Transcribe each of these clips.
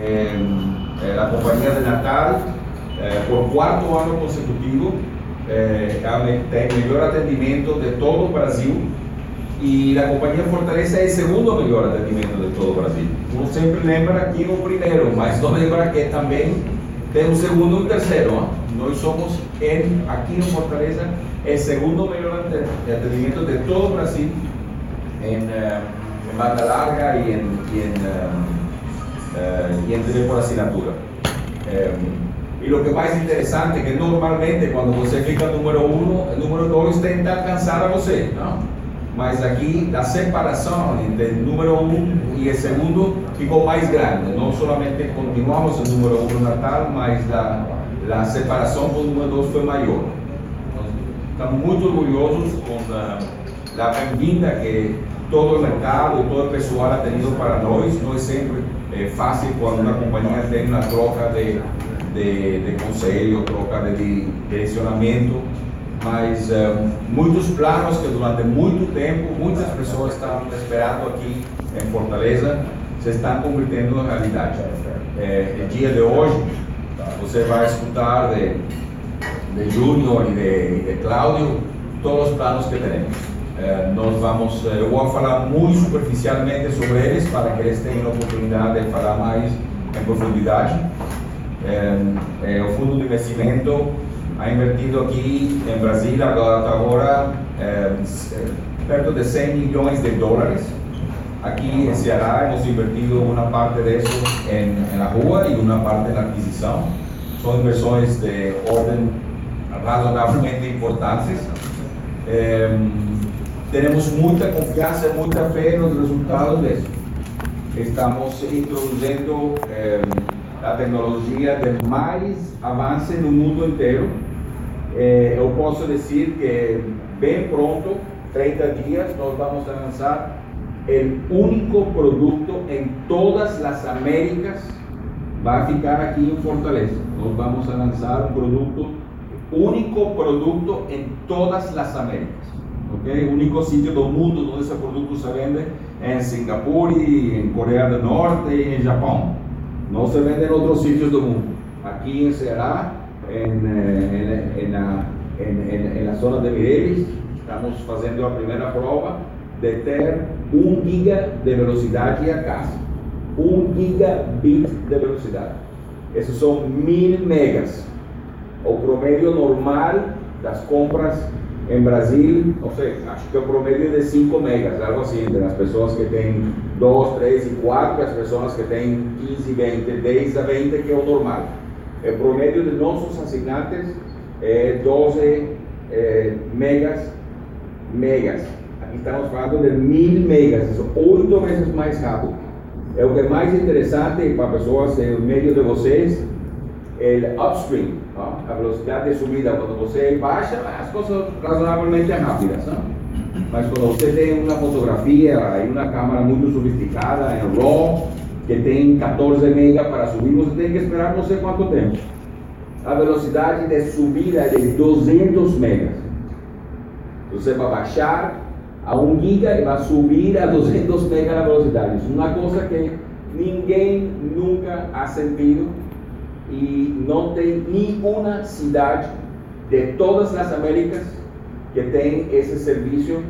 eh, la compañía de Natal, eh, por cuarto año consecutivo, eh, tem melhor atendimento de todo Brasil e a companhia Fortaleza é o segundo melhor atendimento de todo Brasil. Uno sempre lembra aqui o primeiro, mas não lembra que também tem o segundo e o terceiro. ¿no? Nós somos em, aqui em Fortaleza o segundo melhor atendimento de todo Brasil em, em banda larga e em, e em, uh, e em por assinatura. Um, e o que é mais interessante é que normalmente quando você fica número um, o número dois tenta alcançar a você, não? Mas aqui a separação entre número um e o segundo ficou mais grande. Não somente continuamos o número um no Natal, mas a, a separação com o número dois foi maior. Estamos muito orgulhosos com a, a bem-vinda que todo o mercado todo o pessoal ha tenido para nós. Não é é, fácil quando uma companhia tem uma troca de de, de conselho, troca de direcionamento, mas uh, muitos planos que durante muito tempo muitas pessoas estavam esperando aqui em Fortaleza se estão convertendo em realidade. É, no dia de hoje, você vai escutar de, de Júnior e de, de Cláudio todos os planos que temos. É, nós vamos, eu falar muito superficialmente sobre eles para que eles tenham a oportunidade de falar mais em profundidade. Eh, o Fundo de Investimento ha invertido aqui em Brasil agora eh, perto de 100 milhões de dólares. Aqui em Ceará hemos invertido uma parte disso em, na rua e uma parte na aquisição. São inversões de ordem razoavelmente importantes. Eh, temos muita confiança e muita fé nos resultados disso. Estamos introduzindo eh, a tecnologia de mais avance no mundo inteiro. Eh, eu posso dizer que bem pronto, 30 dias, nós vamos lançar o único produto em todas as Américas, vai ficar aqui em Fortaleza. Nós vamos lançar um produto, único produto em todas as Américas. Okay? Único sítio do mundo onde esse produto se vende é em Singapura, em Coreia do Norte e em Japão. No se vende en otros sitios del mundo. Aquí en Ceará, en, eh, en, en, la, en, la, zona de Mireles, estamos haciendo la primera prueba de tener un giga de velocidad a casa. Un gigabit de velocidad. Esos son mil megas. O promedio normal las compras en Brasil, no sé, acho que el promedio de 5 megas, algo así, de las personas que tienen 2, 3 y 4, las personas que tienen 15, 20, 10 a 20, que es lo normal. El promedio de nuestros asignantes es 12 eh, megas, megas. Aquí estamos hablando de 1000 megas, eso 8 veces más rápido. lo que es más interesante para personas en medio de vocês, el upstream, a velocidade de subida, quando você baixa, as coisas razoavelmente rápidas. Não? Mas quando você tem uma fotografia e uma câmera muito sofisticada, em RAW, que tem 14 MB para subir, você tem que esperar não sei quanto tempo. A velocidade de subida é de 200 megas. Você vai baixar a 1 giga e vai subir a 200 megas na velocidade. Isso é uma coisa que ninguém nunca ha sentido e não tem nenhuma cidade de todas as Américas que tem esse serviço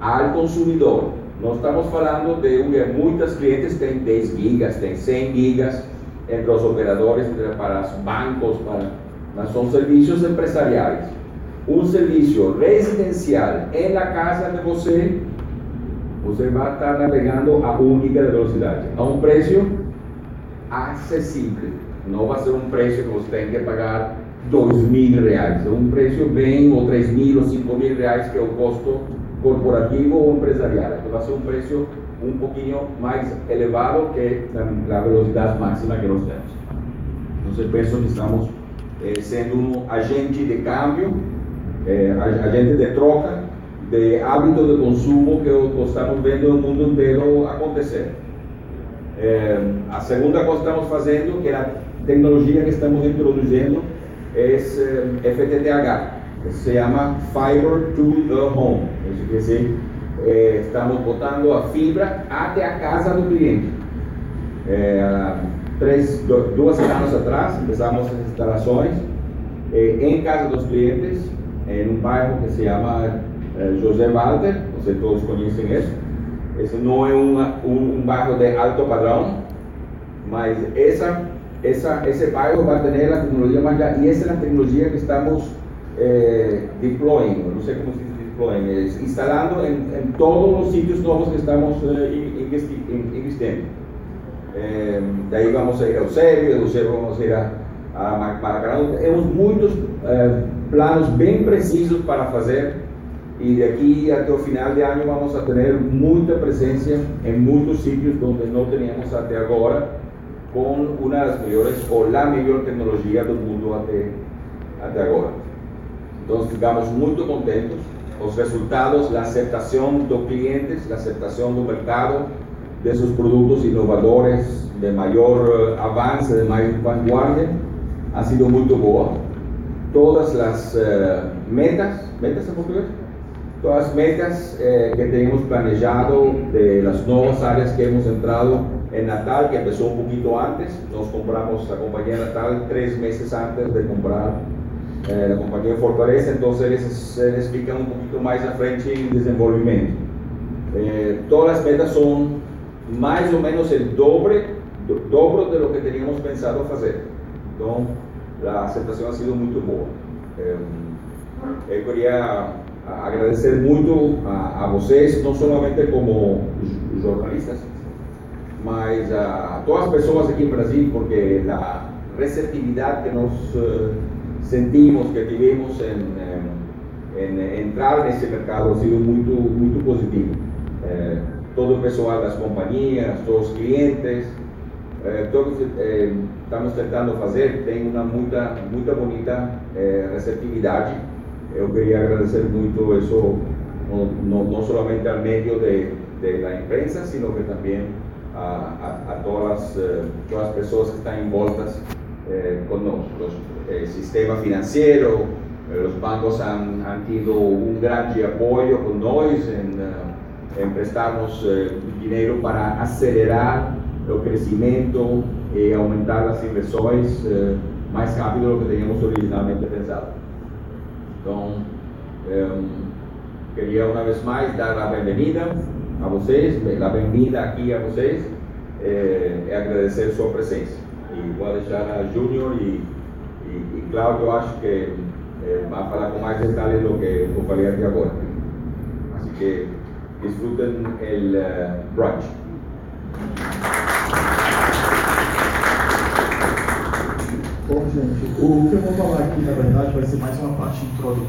ao consumidor. Nós estamos falando de muitas clientes têm 10 gigas, têm 100 gigas entre os operadores, para os bancos, para, mas são serviços empresariais. Um residencial em la casa de você, você vai estar navegando a 1 giga de velocidade, a um preço acessível. Não vai ser um preço que você tem que pagar dois mil reais. É um preço bem, ou três mil, ou cinco mil reais, que é o custo corporativo ou empresarial. Então vai ser um preço um pouquinho mais elevado que a velocidade máxima que nós temos. Então, penso que estamos eh, sendo um agente de câmbio, eh, agente de troca, de hábito de consumo que estamos vendo no mundo inteiro acontecer. Eh, a segunda coisa que estamos fazendo, que é a tecnologia que estamos introduzindo, é eh, FTTH, que se chama Fiber to the Home. Isso quer dizer, eh, estamos botando a fibra até a casa do cliente. Eh, três, duas semanas atrás, começamos as instalações eh, em casa dos clientes, em um bairro que se chama eh, José Walter, vocês todos conhecem isso. Esse não é uma, um, um bairro de alto padrão, mas essa, essa, esse bairro vai ter a tecnologia mais e essa é a tecnologia que estamos eh, deploying, não sei como se diz deploying, é instalando em, em, todos os sítios novos que estamos eh, investindo. Eh, daí vamos a ir a Eusébio, de Eusébio vamos a ir a, a Maracanã. Temos muitos eh, planos bem precisos para fazer e de aqui até o final de ano vamos a ter muita presença em muitos sítios onde não teníamos até agora, com uma das melhores ou a melhor tecnologia do mundo até, até agora. Então ficamos muito contentes. Os resultados, a aceitação dos clientes, a aceitação do mercado desses produtos inovadores, de maior avance, de maior vanguardia, ha sido muito boa. Todas as uh, metas, metas em português? Todas as metas eh, que temos planejado de las novas áreas que hemos entrado em Natal, que começou um pouquinho antes, nós compramos a companhia Natal três meses antes de comprar eh, a companhia Fortaleza, então eles, eles ficam um pouquinho mais à frente em desenvolvimento. Eh, todas as metas são mais ou menos o doble, do, de lo que teníamos pensado fazer. Então, a aceitação ha sido muito boa. Eh, eu queria agradecer muito a, a vocês, não somente como jornalistas, mas a todas as pessoas aqui em Brasil, porque a receptividade que nós uh, sentimos, que tivemos em, em, em, entrar nesse mercado sido muito, muito positivo. Eh, todo o pessoal das companhias, todos os clientes, eh, todos eh, estamos tentando fazer, tem uma muita, muita bonita receptividade eu queria agradecer muito isso, não, não somente ao meio de, de la imprensa, sino que também a, a, a todas, uh, todas as pessoas que estão envoltas eh, conosco. O eh, sistema financeiro, eh, os bancos han, han tido um grande apoio com nós em, uh, em prestarmos dinheiro para acelerar o crescimento e aumentar as inversões mais rápido do que teníamos originalmente pensado. Então, um, queria uma vez mais dar a bem-vinda a vocês, a bem-vinda aqui a vocês eh, e agradecer sua presença. E vou deixar a Júnior e, e, e Cláudio, acho que eh, vai falar com mais detalhes do que eu falei aqui agora. Assim que disfrutem o brunch. O que eu vou falar aqui, na verdade, vai ser mais uma parte introdutória.